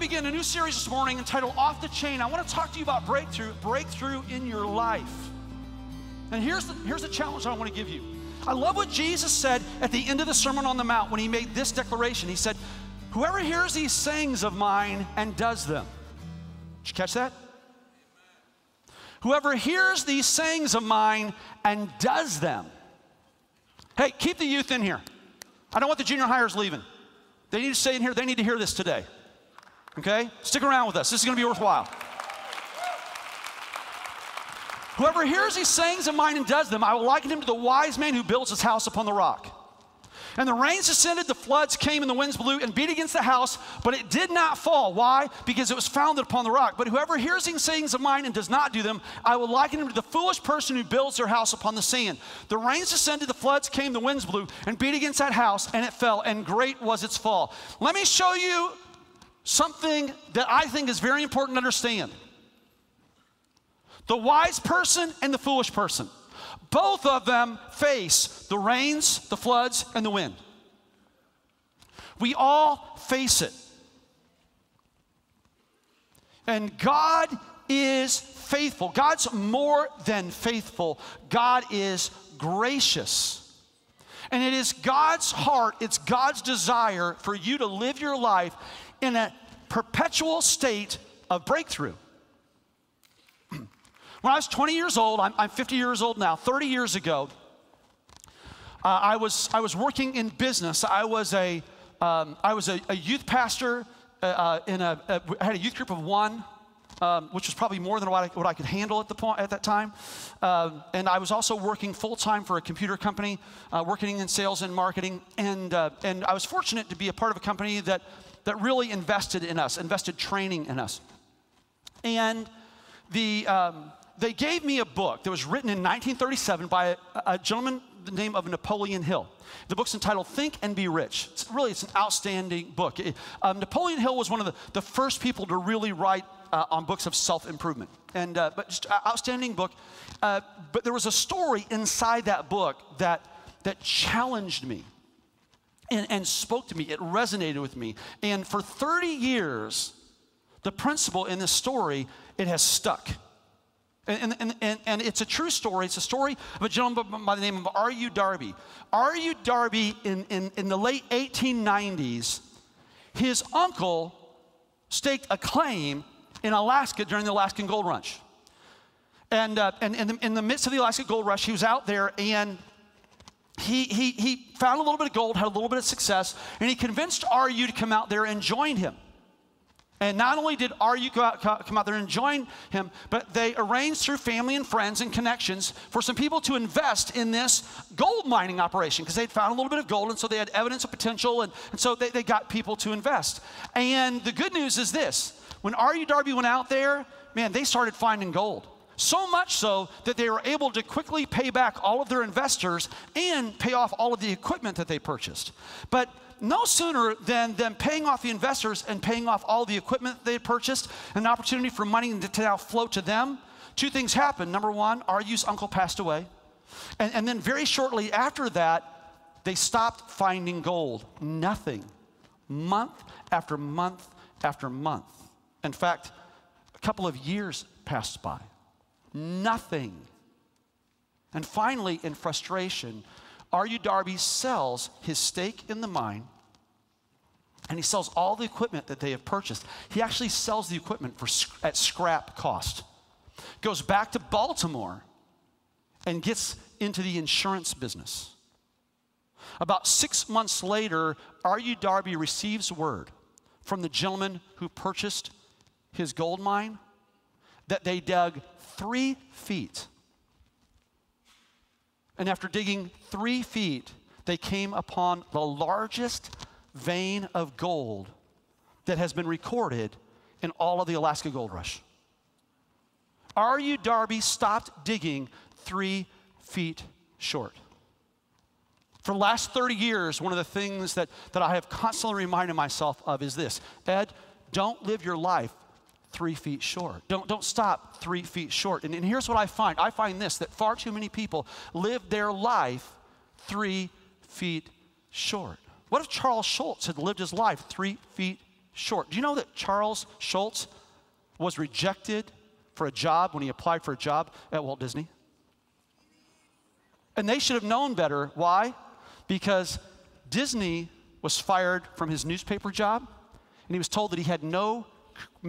to begin a new series this morning entitled Off the Chain. I want to talk to you about breakthrough, breakthrough in your life. And here's the, here's the challenge I want to give you. I love what Jesus said at the end of the Sermon on the Mount when he made this declaration. He said, Whoever hears these sayings of mine and does them. Did you catch that? Whoever hears these sayings of mine and does them. Hey, keep the youth in here. I don't want the junior highers leaving. They need to stay in here. They need to hear this today. Okay? Stick around with us. This is going to be worthwhile. Whoever hears these sayings of mine and does them, I will liken him to the wise man who builds his house upon the rock. And the rains descended, the floods came, and the winds blew and beat against the house, but it did not fall. Why? Because it was founded upon the rock. But whoever hears these sayings of mine and does not do them, I will liken him to the foolish person who builds their house upon the sand. The rains descended, the floods came, the winds blew and beat against that house, and it fell, and great was its fall. Let me show you something that I think is very important to understand the wise person and the foolish person. Both of them face the rains, the floods, and the wind. We all face it. And God is faithful. God's more than faithful. God is gracious. And it is God's heart, it's God's desire for you to live your life in a perpetual state of breakthrough. When I was 20 years old, I'm, I'm 50 years old now, 30 years ago, uh, I, was, I was working in business. I was a, um, I was a, a youth pastor uh, uh in a, a, I had a youth group of one, um, which was probably more than what I, what I could handle at, the point, at that time. Um, and I was also working full time for a computer company, uh, working in sales and marketing. And, uh, and I was fortunate to be a part of a company that, that really invested in us, invested training in us. And the, um, they gave me a book that was written in 1937 by a, a gentleman the name of Napoleon Hill. The book's entitled Think and Be Rich. It's really, it's an outstanding book. It, um, Napoleon Hill was one of the, the first people to really write uh, on books of self-improvement. And, uh, but just outstanding book. Uh, but there was a story inside that book that, that challenged me and, and spoke to me. It resonated with me. And for 30 years, the principle in this story, it has stuck. And, and, and, and, it's a true story. It's a story of a gentleman by the name of R.U. Darby. R.U. Darby, in, in, in the late 1890s, his uncle staked a claim in Alaska during the Alaskan Gold Rush. And, uh, and in, the, in the midst of the Alaska Gold Rush, he was out there and he, he, he found a little bit of gold, had a little bit of success, and he convinced R.U. to come out there and join him. And not only did RU go out, come out there and join him, but they arranged through family and friends and connections for some people to invest in this gold mining operation because they'd found a little bit of gold and so they had evidence of potential and, and so they, they got people to invest. And the good news is this when RU Darby went out there, man, they started finding gold. So much so that they were able to quickly pay back all of their investors and pay off all of the equipment that they purchased. But no sooner than them paying off the investors and paying off all the equipment they purchased, an opportunity for money to now flow to them, two things happened. Number one, R.U.'s uncle passed away. And, and then very shortly after that, they stopped finding gold. Nothing. Month after month after month. In fact, a couple of years passed by. Nothing. And finally, in frustration, R.U. Darby sells his stake in the mine and he sells all the equipment that they have purchased. He actually sells the equipment for, at scrap cost. Goes back to Baltimore and gets into the insurance business. About six months later, R.U. Darby receives word from the gentleman who purchased his gold mine that they dug three feet and after digging three feet, they came upon the largest vein of gold that has been recorded in all of the Alaska Gold Rush. R.U. Darby stopped digging three feet short. For the last 30 years, one of the things that, that I have constantly reminded myself of is this Ed, don't live your life three feet short. Don't, don't stop three feet short. And, and here's what I find I find this that far too many people live their life three feet short. What if Charles Schulz had lived his life three feet short. Do you know that Charles Schulz was rejected for a job when he applied for a job at Walt Disney? And they should have known better. Why? Because Disney was fired from his newspaper job, and he was told that he had no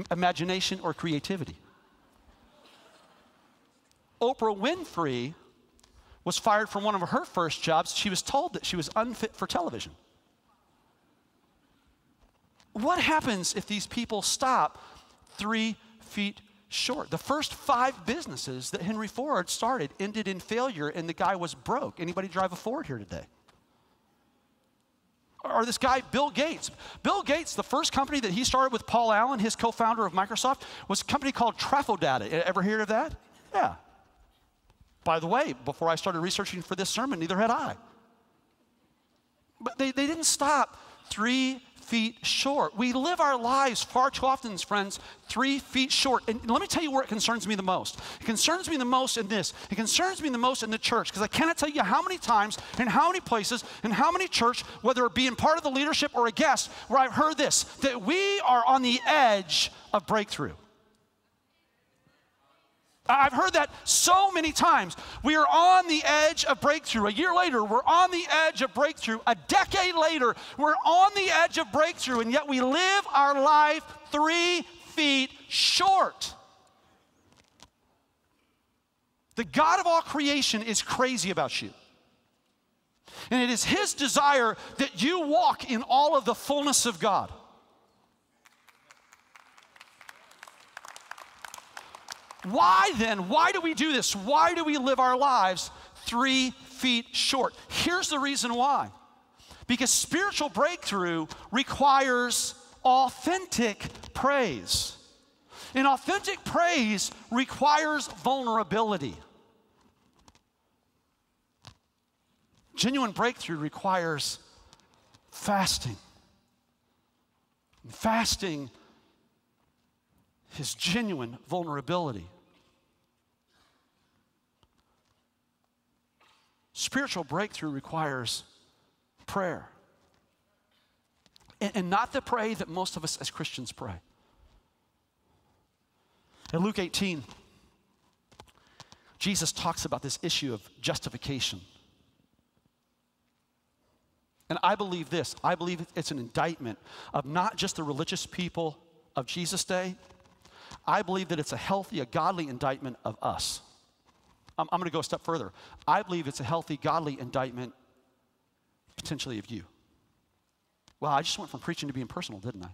imagination or creativity. Oprah Winfrey was fired from one of her first jobs. She was told that she was unfit for television. What happens if these people stop three feet short? The first five businesses that Henry Ford started ended in failure, and the guy was broke. Anybody drive a Ford here today? Or this guy, Bill Gates. Bill Gates, the first company that he started with Paul Allen, his co founder of Microsoft, was a company called Traf-O-Data. Ever heard of that? Yeah. By the way, before I started researching for this sermon, neither had I. But they, they didn't stop three feet short. We live our lives far too often, friends, three feet short. And let me tell you where it concerns me the most. It concerns me the most in this. It concerns me the most in the church because I cannot tell you how many times and how many places and how many church, whether it be in part of the leadership or a guest, where I've heard this that we are on the edge of breakthrough. I've heard that so many times. We are on the edge of breakthrough. A year later, we're on the edge of breakthrough. A decade later, we're on the edge of breakthrough, and yet we live our life three feet short. The God of all creation is crazy about you. And it is His desire that you walk in all of the fullness of God. Why then? Why do we do this? Why do we live our lives three feet short? Here's the reason why because spiritual breakthrough requires authentic praise. And authentic praise requires vulnerability. Genuine breakthrough requires fasting. And Fasting is genuine vulnerability. Spiritual breakthrough requires prayer. And, and, not the pray that most of us as Christians pray. In Luke 18, Jesus talks about this issue of justification. And I believe this I believe it's an indictment of not just the religious people of Jesus' day, I believe that it's a healthy, a godly indictment of us. I'm, I'm going to go a step further. I believe it's a healthy, godly indictment potentially of you. Well, I just went from preaching to being personal, didn't I?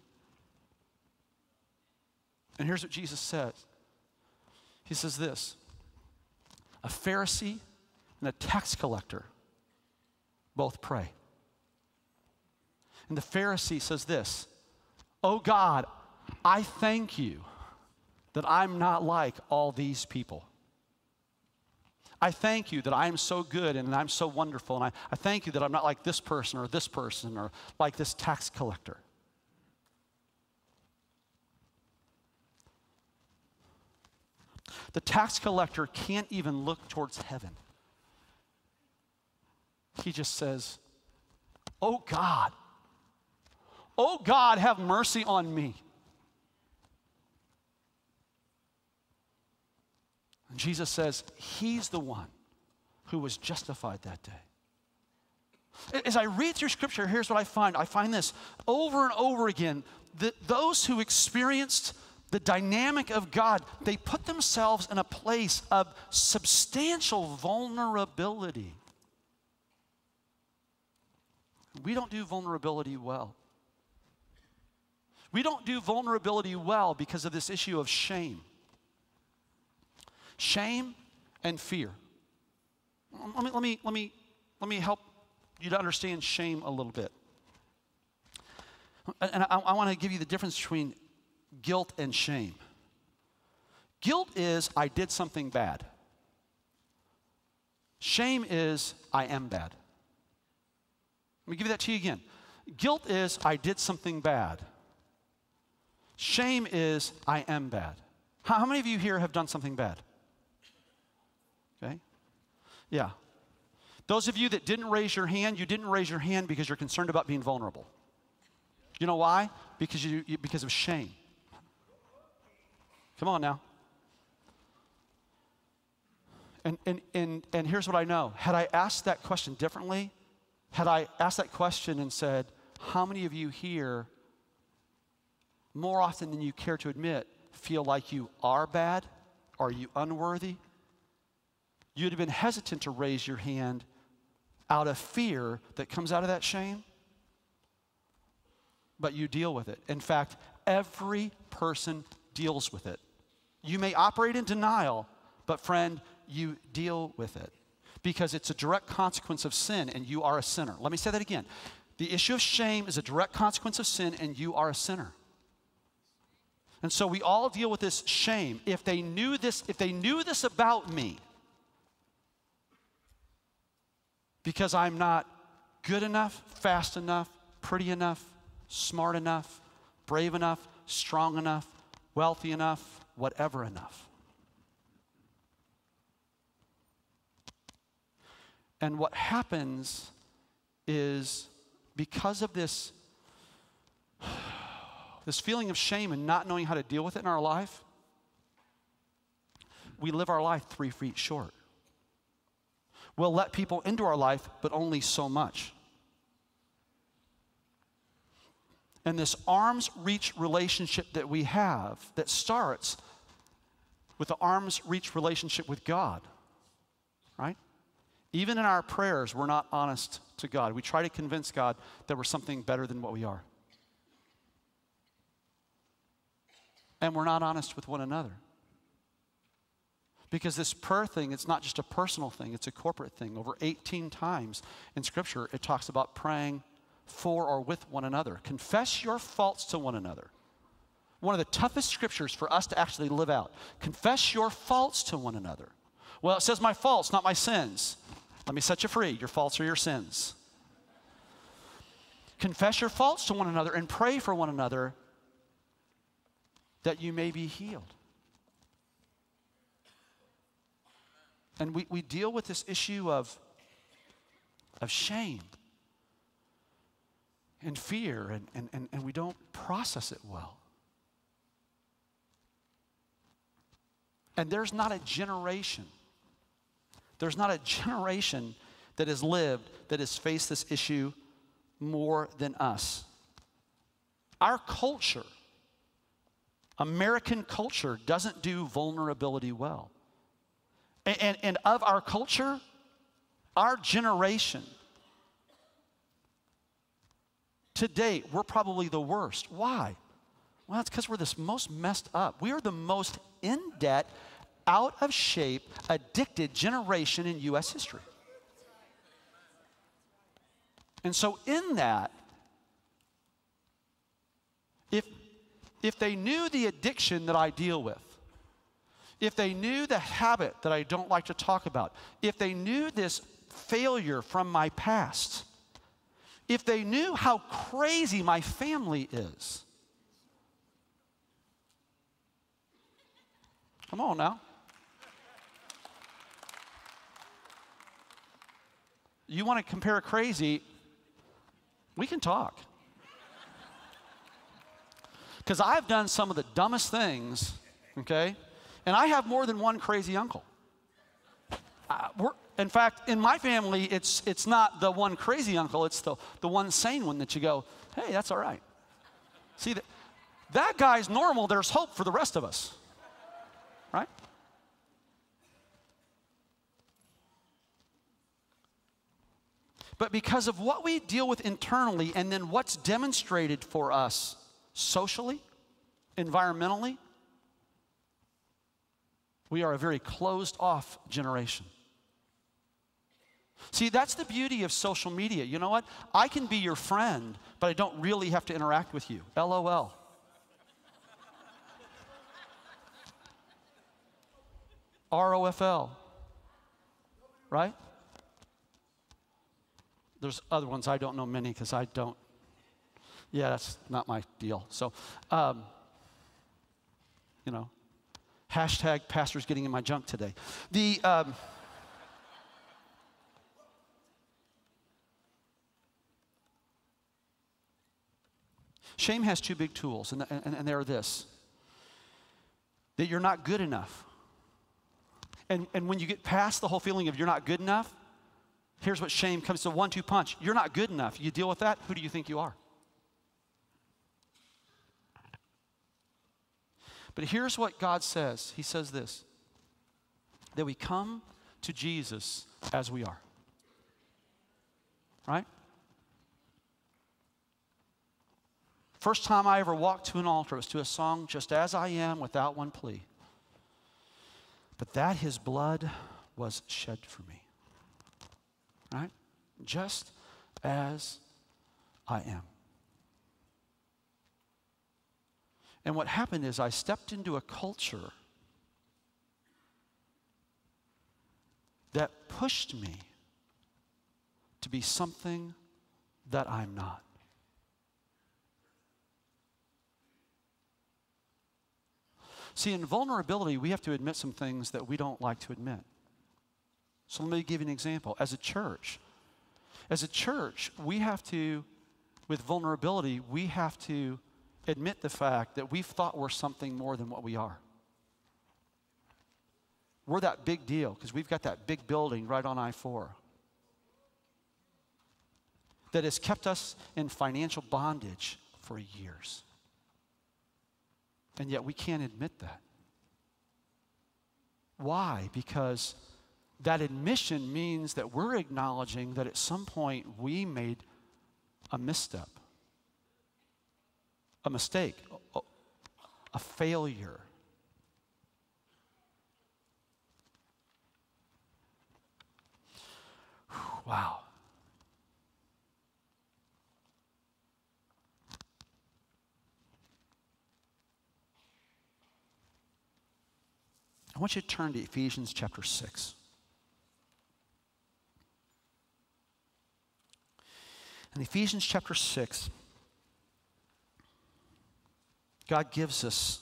And here's what Jesus says He says this a Pharisee and a tax collector both pray. And the Pharisee says this Oh God, I thank you that I'm not like all these people. I thank you that I am so good and I'm so wonderful. And I, I thank you that I'm not like this person or this person or like this tax collector. The tax collector can't even look towards heaven. He just says, Oh God, oh God, have mercy on me. Jesus says, He's the one who was justified that day. As I read through Scripture, here's what I find I find this over and over again that those who experienced the dynamic of God, they put themselves in a place of substantial vulnerability. We don't do vulnerability well. We don't do vulnerability well because of this issue of shame. Shame and fear. Let me, let me, let me, let me help you to understand shame a little bit. And I, I want to give you the difference between guilt and shame. Guilt is I did something bad. Shame is I am bad. Let me give you that to you again. Guilt is I did something bad. Shame is I am bad. How, how many of you here have done something bad? Yeah. Those of you that didn't raise your hand, you didn't raise your hand because you're concerned about being vulnerable. You know why? Because, you, you, because of shame. Come on now. And, and, and, and here's what I know. Had I asked that question differently, had I asked that question and said, How many of you here, more often than you care to admit, feel like you are bad? Are you unworthy? You'd have been hesitant to raise your hand out of fear that comes out of that shame, but you deal with it. In fact, every person deals with it. You may operate in denial, but friend, you deal with it because it's a direct consequence of sin and you are a sinner. Let me say that again. The issue of shame is a direct consequence of sin and you are a sinner. And so we all deal with this shame. If they knew this, if they knew this about me, because I'm not good enough, fast enough, pretty enough, smart enough, brave enough, strong enough, wealthy enough, whatever enough. And what happens is because of this, this feeling of shame and not knowing how to deal with it in our life, we live our life three feet short. We'll let people into our life, but only so much. And this arm's reach relationship that we have that starts with the arm's reach relationship with God, right? Even in our prayers, we're not honest to God. We try to convince God that we're something better than what we are. And we're not honest with one another. Because this prayer thing, it's not just a personal thing, it's a corporate thing. Over 18 times in Scripture, it talks about praying for or with one another. Confess your faults to one another. One of the toughest scriptures for us to actually live out. Confess your faults to one another. Well, it says my faults, not my sins. Let me set you free. Your faults are your sins. Confess your faults to one another and pray for one another that you may be healed. And we, we deal with this issue of, of shame and fear, and, and, and, and we don't process it well. And there's not a generation, there's not a generation that has lived that has faced this issue more than us. Our culture, American culture, doesn't do vulnerability well. And, and, and of our culture, our generation, to date, we're probably the worst. Why? Well, that's because we're this most messed up. We are the most in debt, out of shape, addicted generation in U.S. history. And so, in that, if, if they knew the addiction that I deal with, if they knew the habit that I don't like to talk about, if they knew this failure from my past, if they knew how crazy my family is. Come on now. You want to compare crazy? We can talk. Because I've done some of the dumbest things, okay? And I have more than one crazy uncle. Uh, in fact, in my family, it's, it's not the one crazy uncle, it's the, the one sane one that you go, hey, that's all right. See, that, that guy's normal, there's hope for the rest of us, right? But because of what we deal with internally and then what's demonstrated for us socially, environmentally, we are a very closed off generation. See, that's the beauty of social media. You know what? I can be your friend, but I don't really have to interact with you. LOL. ROFL. Right? There's other ones I don't know many because I don't. Yeah, that's not my deal. So, um, you know, Hashtag pastor's getting in my junk today. The. Um, Shame has two big tools, and, and, and they're this that you're not good enough. And, and when you get past the whole feeling of you're not good enough, here's what shame comes to one two punch. You're not good enough. You deal with that, who do you think you are? But here's what God says He says this that we come to Jesus as we are. Right? First time I ever walked to an altar was to a song, Just As I Am, without one plea. But that his blood was shed for me. Right? Just as I am. And what happened is I stepped into a culture that pushed me to be something that I'm not. See, in vulnerability, we have to admit some things that we don't like to admit. So let me give you an example. As a church, as a church, we have to, with vulnerability, we have to admit the fact that we've thought we're something more than what we are. We're that big deal because we've got that big building right on I 4 that has kept us in financial bondage for years. And yet we can't admit that. Why? Because that admission means that we're acknowledging that at some point we made a misstep a mistake, a, a failure. Wow. I want you to turn to Ephesians chapter 6. In Ephesians chapter 6, God gives us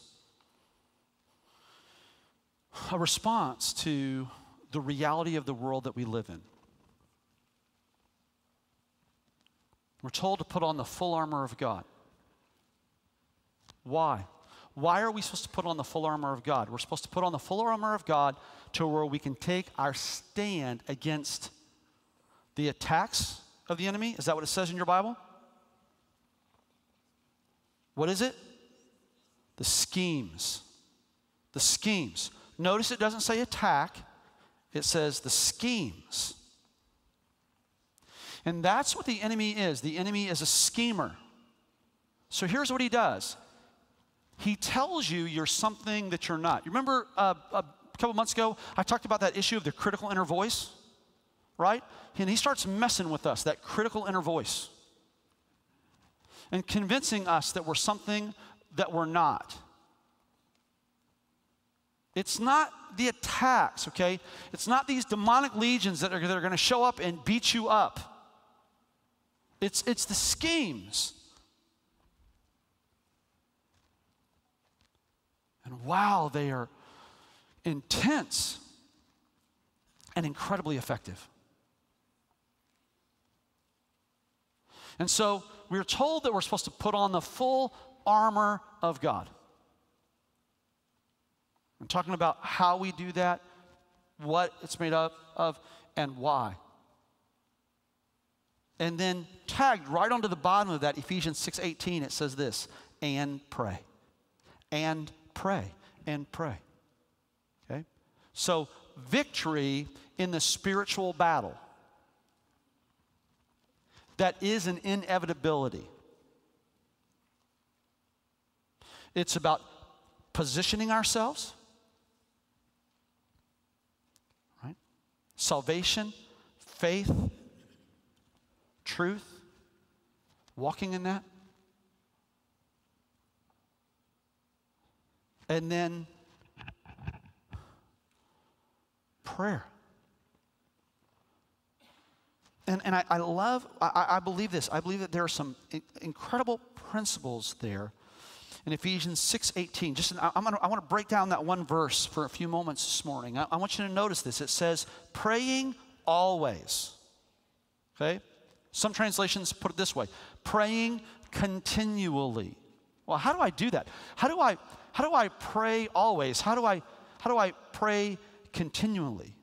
a response to the reality of the world that we live in. We're told to put on the full armor of God. Why? Why are we supposed to put on the full armor of God? We're supposed to put on the full armor of God to where we can take our stand against the attacks of the enemy. Is that what it says in your Bible? What is it? The schemes. The schemes. Notice it doesn't say attack, it says the schemes. And that's what the enemy is. The enemy is a schemer. So here's what he does he tells you you're something that you're not. You remember uh, a couple months ago, I talked about that issue of the critical inner voice, right? And he starts messing with us, that critical inner voice, and convincing us that we're something that we're not. It's not the attacks, okay? It's not these demonic legions that are, that are going to show up and beat you up. It's, it's the schemes. And wow, they are intense and incredibly effective. And so we're told that we're supposed to put on the full armor of God. I'm talking about how we do that, what it's made up of, and why. And then tagged right onto the bottom of that, Ephesians 6:18, it says this, and pray. And pray. And pray. Okay? So victory in the spiritual battle. That is an inevitability. It's about positioning ourselves, right? Salvation, faith, truth, walking in that. And then prayer. And, and I, I love, I, I believe this. I believe that there are some incredible principles there in Ephesians 6:18. Just I'm gonna, I want to break down that one verse for a few moments this morning. I, I want you to notice this. It says, "Praying always." Okay? Some translations put it this way: praying continually. Well, how do I do that? How do I how do I pray always? How do I how do I pray continually?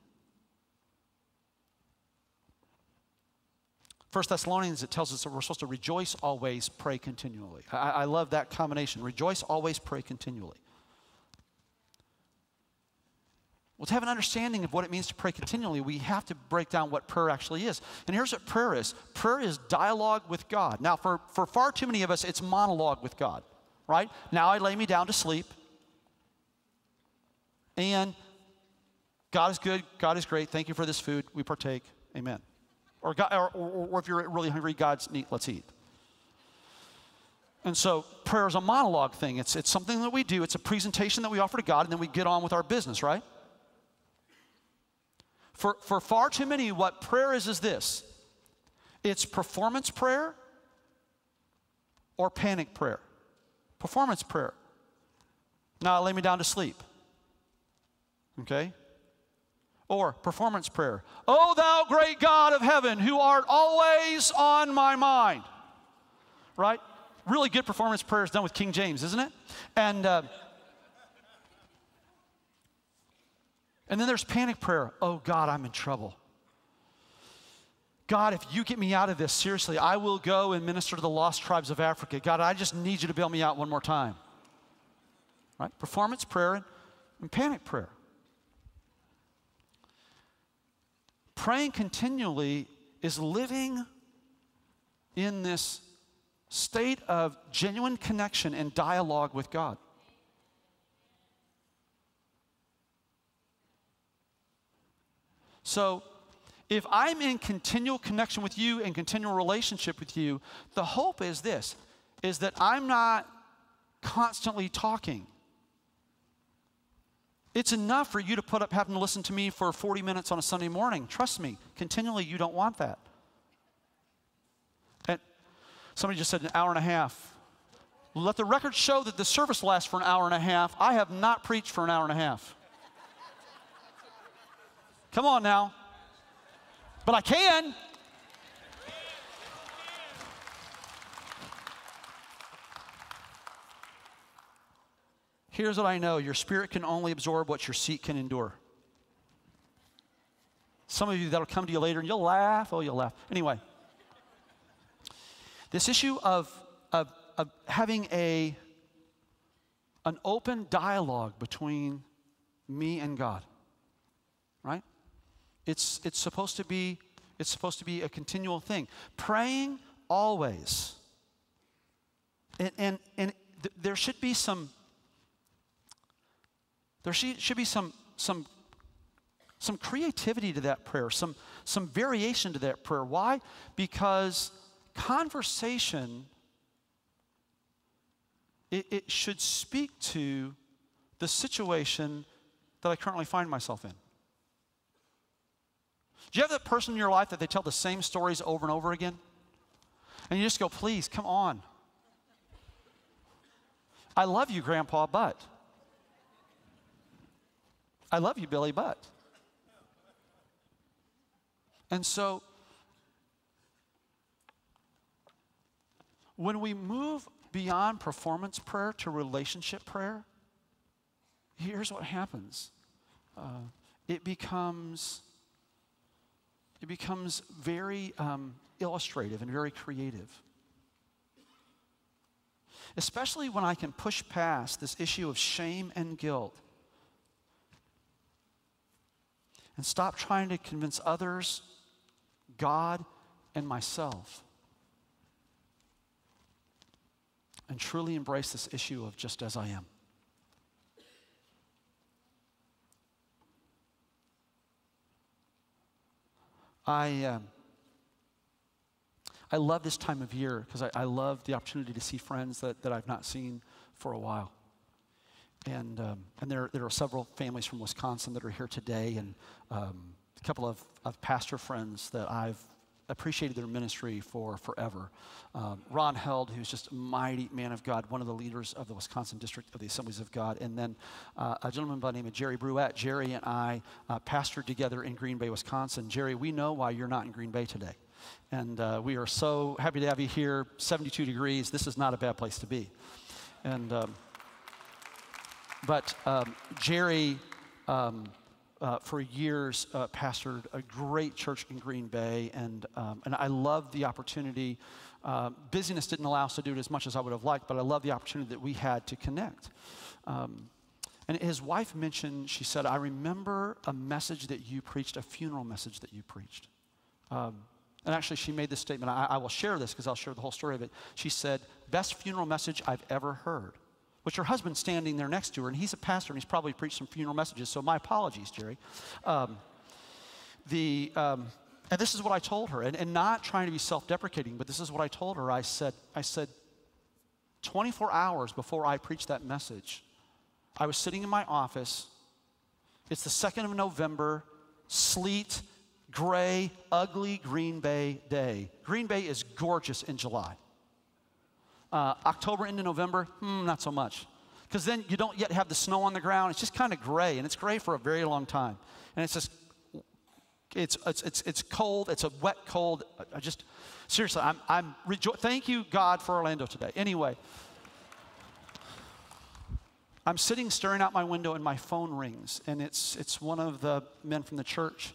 First Thessalonians, it tells us that we're supposed to rejoice always, pray continually. I, I love that combination. Rejoice always, pray continually. Well, to have an understanding of what it means to pray continually, we have to break down what prayer actually is. And here's what prayer is prayer is dialogue with God. Now, for, for far too many of us, it's monologue with God, right? Now I lay me down to sleep. And God is good, God is great. Thank you for this food. We partake. Amen. Or, God, or, or, or if you're really hungry, God's neat, let's eat. And so prayer is a monologue thing. It's, it's something that we do, it's a presentation that we offer to God, and then we get on with our business, right? For, for far too many, what prayer is is this it's performance prayer or panic prayer. Performance prayer. Now lay me down to sleep. Okay? Or performance prayer. Oh, thou great God of heaven, who art always on my mind. Right? Really good performance prayer is done with King James, isn't it? And, uh, and then there's panic prayer. Oh, God, I'm in trouble. God, if you get me out of this, seriously, I will go and minister to the lost tribes of Africa. God, I just need you to bail me out one more time. Right? Performance prayer and panic prayer. Praying continually is living in this state of genuine connection and dialogue with God. So, if I'm in continual connection with you and continual relationship with you, the hope is this is that I'm not constantly talking. It's enough for you to put up having to listen to me for 40 minutes on a Sunday morning. Trust me, continually you don't want that. And somebody just said an hour and a half. Let the record show that the service lasts for an hour and a half. I have not preached for an hour and a half. Come on now. But I can. Here's what I know your spirit can only absorb what your seat can endure. Some of you that'll come to you later and you'll laugh. Oh, you'll laugh. Anyway, this issue of, of, of having a, an open dialogue between me and God, right? It's, it's supposed to be it's supposed to be a continual thing. Praying always. And, and, and th- there should be some there should, be some, some, some creativity to that prayer, some, some variation to that prayer. Why? Because conversation, it, it should speak to the situation that I currently find myself in. Do you have that person in your life that they tell the same stories over and over again? And you just go, please, come on. I love you, Grandpa, but. I love you, Billy, Butt. And so, when we move beyond performance prayer to relationship prayer, here's what happens uh, it becomes it becomes very um, illustrative and very creative especially when i can push past this issue of shame and guilt and stop trying to convince others, God, and myself. And truly embrace this issue of just as I am. I, um, I love this time of year because I, I love the opportunity to see friends that, that I've not seen for a while. And, um, and there, there are several families from Wisconsin that are here today, and um, a couple of, of pastor friends that I've appreciated their ministry for forever. Um, Ron Held, who's just a mighty man of God, one of the leaders of the Wisconsin District of the Assemblies of God, and then uh, a gentleman by the name of Jerry Bruette. Jerry and I uh, pastored together in Green Bay, Wisconsin. Jerry, we know why you're not in Green Bay today. And uh, we are so happy to have you here. 72 degrees. This is not a bad place to be. And, um, but um, Jerry, um, uh, for years, uh, pastored a great church in Green Bay, and, um, and I love the opportunity. Uh, busyness didn't allow us to do it as much as I would have liked, but I love the opportunity that we had to connect. Um, and his wife mentioned, she said, I remember a message that you preached, a funeral message that you preached. Um, and actually, she made this statement. I, I will share this because I'll share the whole story of it. She said, Best funeral message I've ever heard which her husband's standing there next to her, and he's a pastor, and he's probably preached some funeral messages. So my apologies, Jerry. Um, the um, and this is what I told her, and, and not trying to be self-deprecating, but this is what I told her. I said, I said, 24 hours before I preached that message, I was sitting in my office. It's the 2nd of November, sleet, gray, ugly Green Bay day. Green Bay is gorgeous in July. Uh, October into November, hmm, not so much. Because then you don't yet have the snow on the ground. It's just kind of gray, and it's gray for a very long time. And it's just, it's, it's, it's, it's cold. It's a wet cold. I just, seriously, I'm, I'm rejo- thank you, God, for Orlando today. Anyway, I'm sitting staring out my window, and my phone rings, and it's, it's one of the men from the church.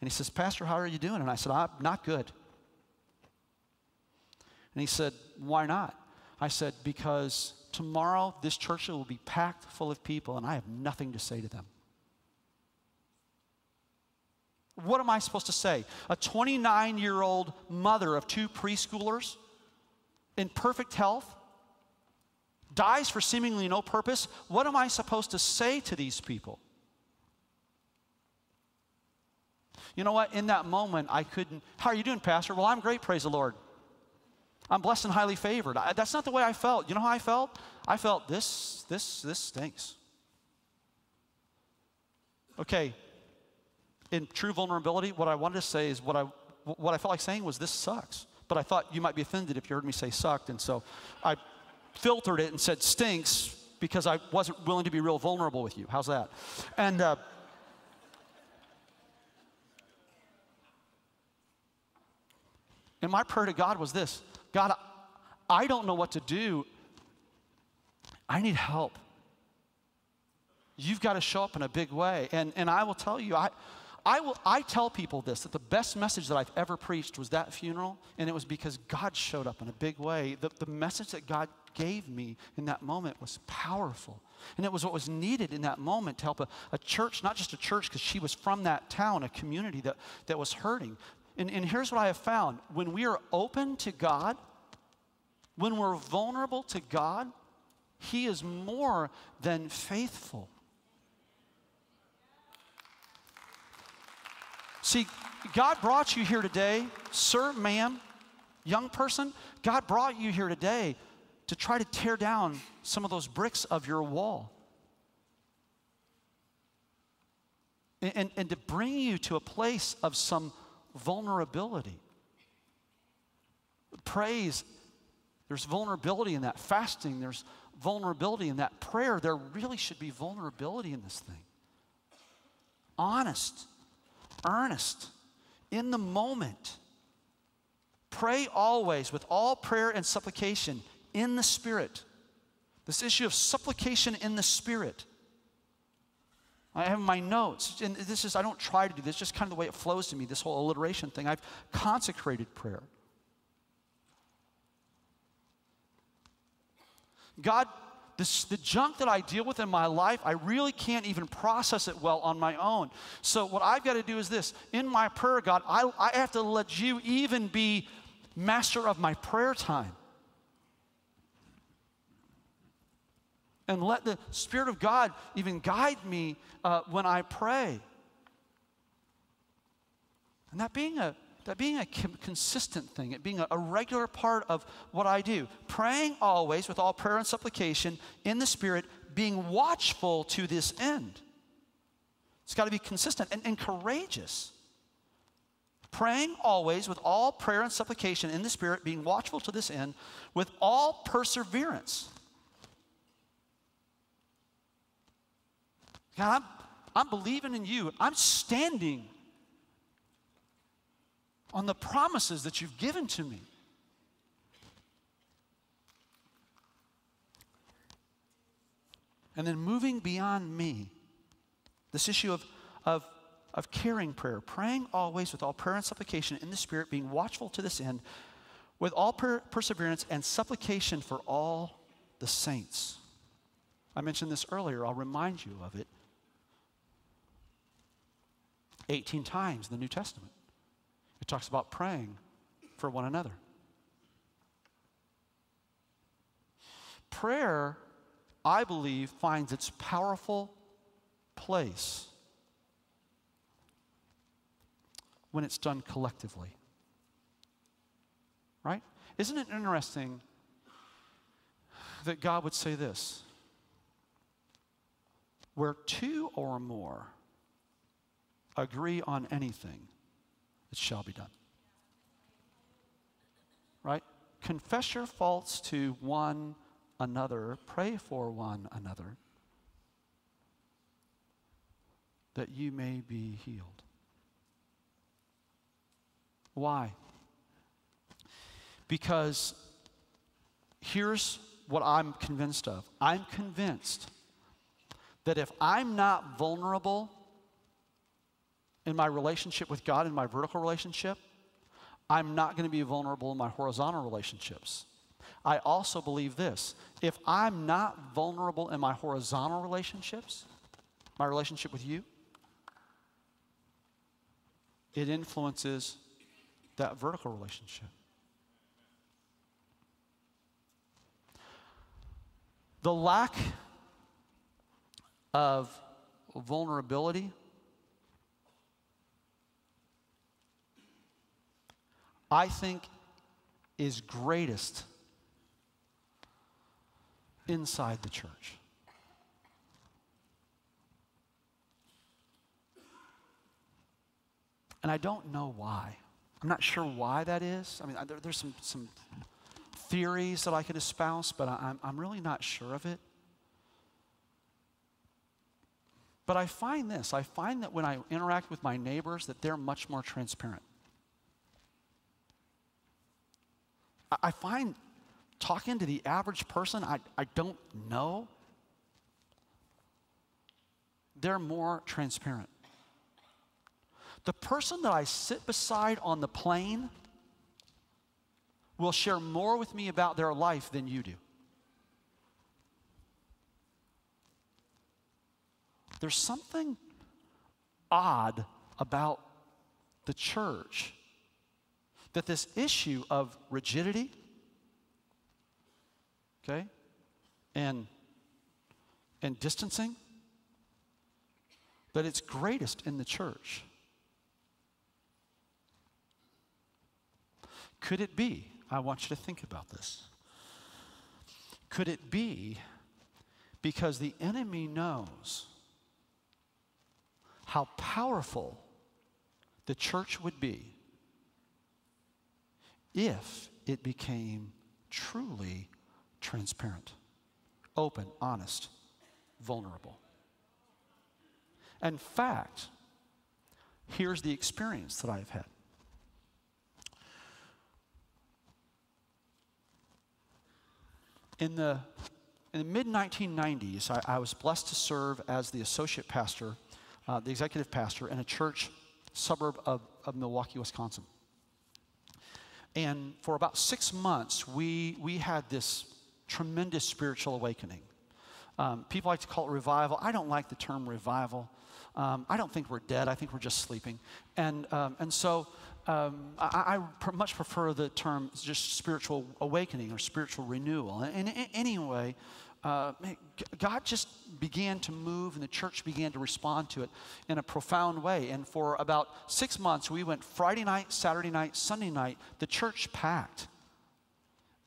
And he says, Pastor, how are you doing? And I said, I'm not good. And he said, Why not? I said, Because tomorrow this church will be packed full of people and I have nothing to say to them. What am I supposed to say? A 29 year old mother of two preschoolers in perfect health dies for seemingly no purpose. What am I supposed to say to these people? You know what? In that moment, I couldn't. How are you doing, Pastor? Well, I'm great, praise the Lord. I'm blessed and highly favored. I, that's not the way I felt. You know how I felt? I felt this, this, this stinks. Okay, in true vulnerability, what I wanted to say is what I, what I felt like saying was this sucks. But I thought you might be offended if you heard me say sucked. And so I filtered it and said stinks because I wasn't willing to be real vulnerable with you. How's that? And, uh, and my prayer to God was this God, I don't know what to do. I need help. You've got to show up in a big way. And, and I will tell you, I, I, will, I tell people this that the best message that I've ever preached was that funeral, and it was because God showed up in a big way. The, the message that God gave me in that moment was powerful. And it was what was needed in that moment to help a, a church, not just a church, because she was from that town, a community that, that was hurting, and, and here's what I have found when we are open to God, when we're vulnerable to God, He is more than faithful. See, God brought you here today, sir, ma'am, young person, God brought you here today to try to tear down some of those bricks of your wall. And, and, and to bring you to a place of some vulnerability. Praise, there's vulnerability in that. Fasting, there's vulnerability in that. Prayer, there really should be vulnerability in this thing. Honest, earnest, in the moment. Pray always with all prayer and supplication in the Spirit. This issue of supplication in the Spirit. I have my notes, and this is, I don't try to do this, just kind of the way it flows to me, this whole alliteration thing. I've consecrated prayer. God, this, the junk that I deal with in my life, I really can't even process it well on my own. So, what I've got to do is this in my prayer, God, I, I have to let you even be master of my prayer time. And let the Spirit of God even guide me uh, when I pray. And that being a that being a consistent thing, it being a, regular part of what I do, praying always with all prayer and supplication in the Spirit, being watchful to this end. It's got to be consistent and, and courageous. Praying always with all prayer and supplication in the Spirit, being watchful to this end, with all perseverance. God, I'm, I'm believing in you. I'm standing. on the promises that you've given to me. And then moving beyond me, this issue of, of, of caring prayer, praying always with all prayer and supplication in the Spirit, being watchful to this end, with all per- perseverance and supplication for all the saints. I mentioned this earlier, I'll remind you of it. 18 times in the New Testament. It talks about praying for one another. Prayer, I believe, finds its powerful place when it's done collectively. Right? Isn't it interesting that God would say this? Where two or more agree on anything, it shall be done. Right? Confess your faults to one another, pray for one another, that you may be healed. Why? Because here's what I'm convinced of I'm convinced that if I'm not vulnerable in my relationship with God, in my vertical relationship, I'm not going to be vulnerable in my horizontal relationships. I also believe this if I'm not vulnerable in my horizontal relationships, my relationship with you, it influences that vertical relationship. The lack of vulnerability I think is greatest inside the church. And I don't know why. I'm not sure why that is. I mean, there, there's some, some theories that I could espouse, but I, I'm, I'm really not sure of it. But I find this I find that when I interact with my neighbors, that they're much more transparent. I find talking to the average person I, I don't know, they're more transparent. The person that I sit beside on the plane will share more with me about their life than you do. There's something odd about the church that this issue of rigidity, okay, and, and distancing, that it's greatest in the church. Could it be, I want you to think about this, could it be because the enemy knows how powerful the church would be if it became truly transparent, open, honest, vulnerable. In fact, here's the experience that I've had. In the, in the mid 1990s, I, I, was blessed to serve as the associate pastor, uh, the executive pastor, in a church suburb of, of Milwaukee, Wisconsin. And for about six months, we, we had this tremendous spiritual awakening. Um, people like to call it revival. I don't like the term revival. Um, I don't think we're dead. I think we're just sleeping. And, um, and so um, I, I pr- much prefer the term just spiritual awakening or spiritual renewal. And, and anyway, uh, God just began to move and the church began to respond to it in a profound way. And for about six months, we went Friday night, Saturday night, Sunday night, the church packed.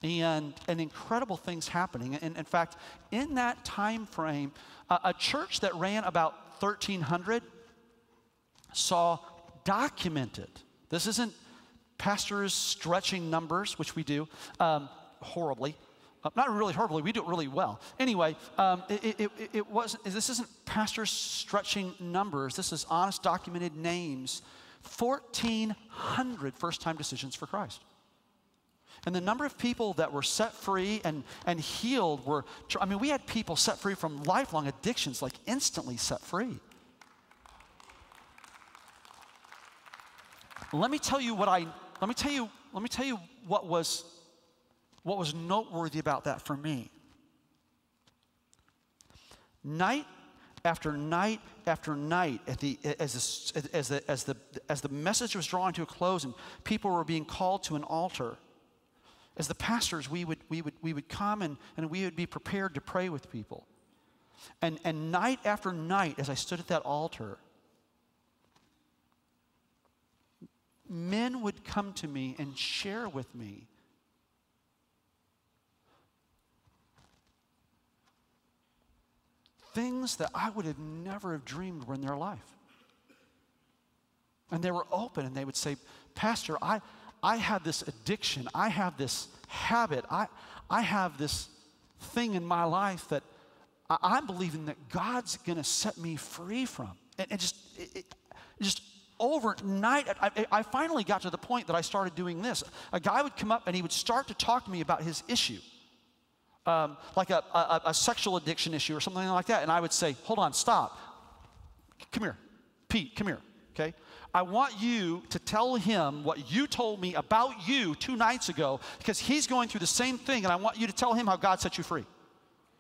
And, and incredible things happening. And in fact, in that time frame, uh, a church that ran about 1,300 saw documented. This isn't pastors stretching numbers, which we do um, horribly. Uh, not really horribly, we do it really well. Anyway, um, it, it, it, it wasn't, this isn't pastors stretching numbers. This is honest, documented names 1,400 first time decisions for Christ. And the number of people that were set free and, and healed were, I mean, we had people set free from lifelong addictions, like instantly set free. Let me tell you what I, let me tell you, let me tell you what was, what was noteworthy about that for me. Night after night after night, the, as, the, as, the, as, the, as the message was drawing to a close and people were being called to an altar, as the pastors, we would, we would, we would come and, and we would be prepared to pray with people. And, and night after night, as I stood at that altar, men would come to me and share with me things that I would have never have dreamed were in their life. And they were open and they would say, Pastor, I, I have this addiction, I have this habit, I, I have this thing in my life that I, am believing that God's going to set me free from. And, and just, it, it, just overnight, I, I finally got to the point that I started doing this. A guy would come up and he would start to talk to me about his issue. Um, like a, a, a, sexual addiction issue or something like that. And I would say, hold on, stop. Come here. Pete, come here. Okay? I want you to tell him what you told me about you two nights ago because he's going through the same thing, and I want you to tell him how God set you free.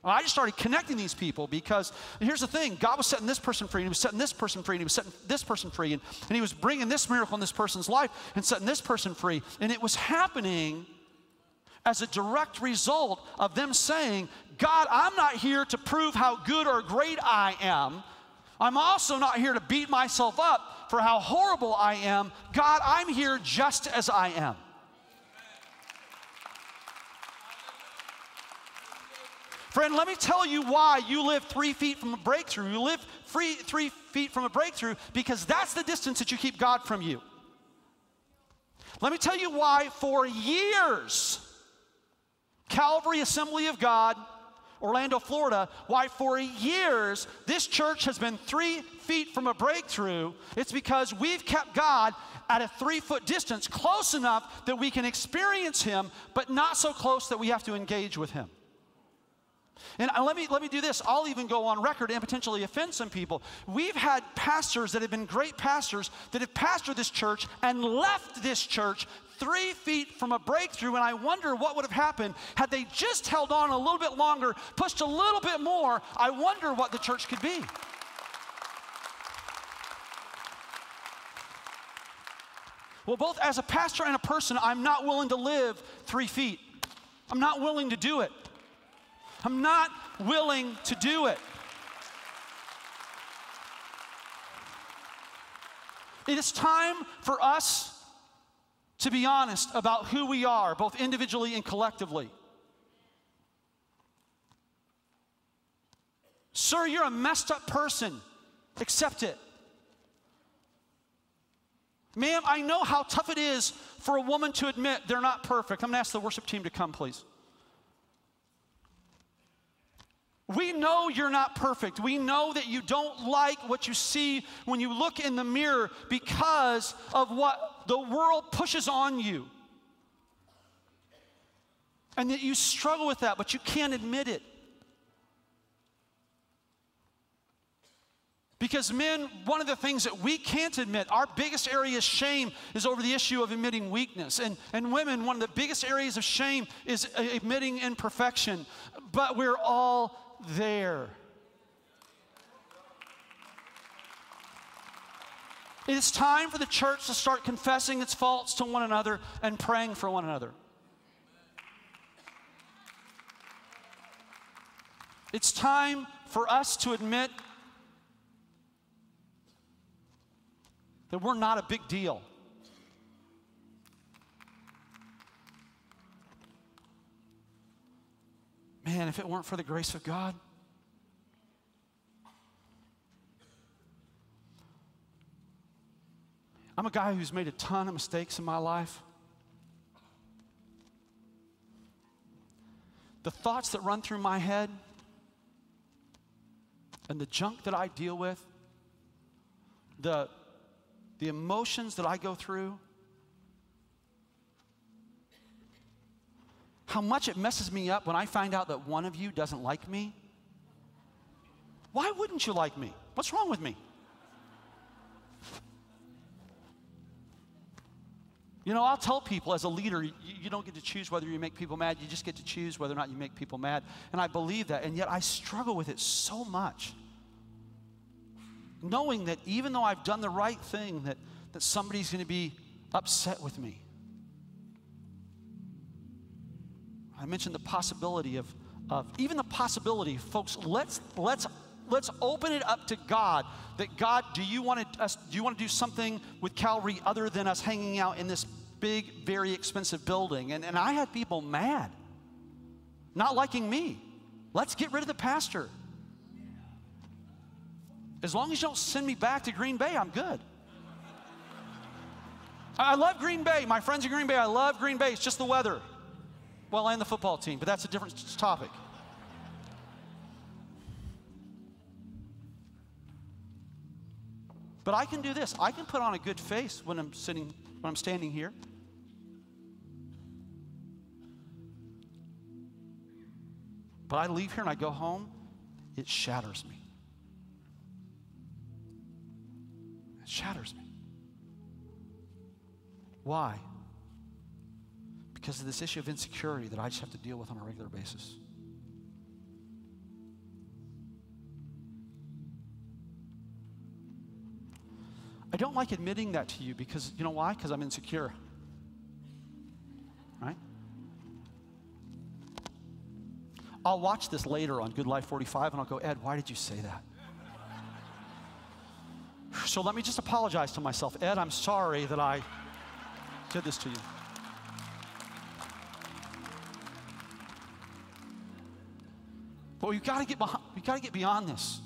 I just started connecting these people because here's the thing God was setting this person free, and He was setting this person free, and He was setting this person free, and, and He was bringing this miracle in this person's life and setting this person free. And it was happening as a direct result of them saying, God, I'm not here to prove how good or great I am. I'm also not here to beat myself up for how horrible I am. God, I'm here just as I am. Friend, let me tell you why you live three feet from a breakthrough. You live free, three feet from a breakthrough because that's the distance that you keep God from you. Let me tell you why for years, Calvary Assembly of God, Orlando, Florida, why for years this church has been three feet from a breakthrough. It's because we've kept God at a three foot distance, close enough that we can experience Him, but not so close that we have to engage with Him. And uh, let me, let me do this. I'll even go on record and potentially offend some people. We've had pastors that have been great pastors that have pastored this church and left this church three feet from a breakthrough. And I wonder what would have happened had they just held on a little bit longer, pushed a little bit more. I wonder what the church could be. Well, both as a pastor and a person, I'm not willing to live three feet. I'm not willing to do it. I'm not willing to do it. It is time for us to be honest about who we are, both individually and collectively. Sir, you're a messed up person. Accept it. Ma'am, I know how tough it is for a woman to admit they're not perfect. I'm gonna ask the worship team to come, please. We know you're not perfect. We know that you don't like what you see when you look in the mirror because of what the world pushes on you. And that you struggle with that, but you can't admit it. Because, men, one of the things that we can't admit, our biggest area of shame is over the issue of admitting weakness. And, and women, one of the biggest areas of shame is admitting imperfection. But we're all there. It is time for the church to start confessing its faults to one another and praying for one another. It's time for us to admit that we're not a big deal. Man, if it weren't for the grace of God, I'm a guy who's made a ton of mistakes in my life. The thoughts that run through my head and the junk that I deal with, the, the emotions that I go through, how much it messes me up when I find out that one of you doesn't like me. Why wouldn't you like me? What's wrong with me? You know, I'll tell people as a leader, you, you, don't get to choose whether you make people mad, you just get to choose whether or not you make people mad. And I believe that, and yet I struggle with it so much. Knowing that even though I've done the right thing, that, that somebody's going to be upset with me. I mentioned the possibility of, of even the possibility, folks, let's, let's let's open it up to God. That God, do you want to us, do you want to do something with Calvary other than us hanging out in this big, very expensive building? And, and I had people mad, not liking me. Let's get rid of the pastor. As long as you don't send me back to Green Bay, I'm good. I love Green Bay. My friends in Green Bay, I love Green Bay. It's just the weather. Well, and the football team, but that's a different topic. But I can do this. I can put on a good face when I'm sitting, when I'm standing here. But I leave here and I go home, it shatters me. It shatters me. Why? Because of this issue of insecurity that I just have to deal with on a regular basis. I don't like admitting that to you because, you know why? Because I'm insecure. Right? I'll watch this later on Good Life 45 and I'll go, Ed, why did you say that? So let me just apologize to myself. Ed, I'm sorry that I did this to you. But we've got to get behind, we've got to get beyond this.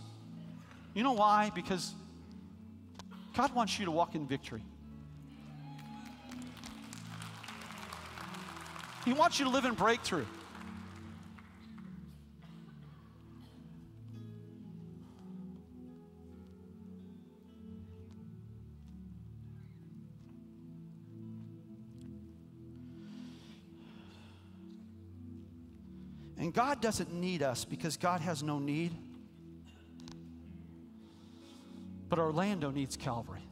You know why? Because God wants you to walk in victory. He wants you to live in breakthrough. And God doesn't need us because God has no need. But Orlando needs Calvary.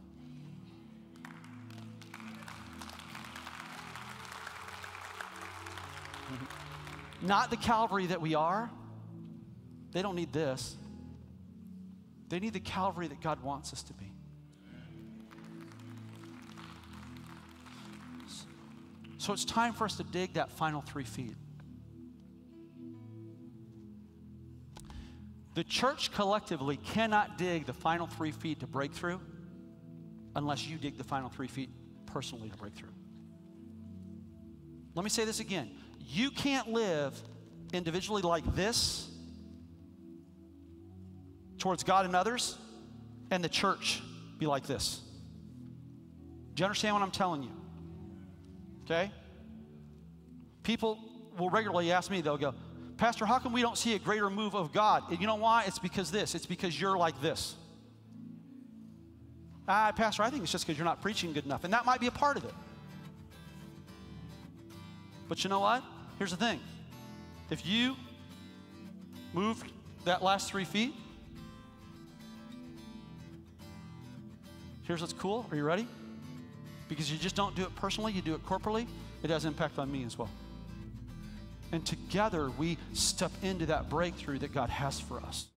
Mm-hmm. Not the Calvary that we are. They don't need this. They need the Calvary that God wants us to be. So it's time for us to dig that final three feet. The church collectively cannot dig the final three feet to breakthrough unless you dig the final three feet personally to breakthrough. Let me say this again. You can't live individually like this towards God and others and the church be like this. Do you understand what I'm telling you? Okay? People will regularly ask me, they'll go, Pastor, how come we don't see a greater move of God? And you know why? It's because this. It's because you're like this. Ah, Pastor, I think it's just because you're not preaching good enough. And that might be a part of it. But you know what? Here's the thing. If you moved that last three feet, here's what's cool. Are you ready? Because you just don't do it personally, you do it corporally, it has impact on me as well. And together we step into that breakthrough that God has for us.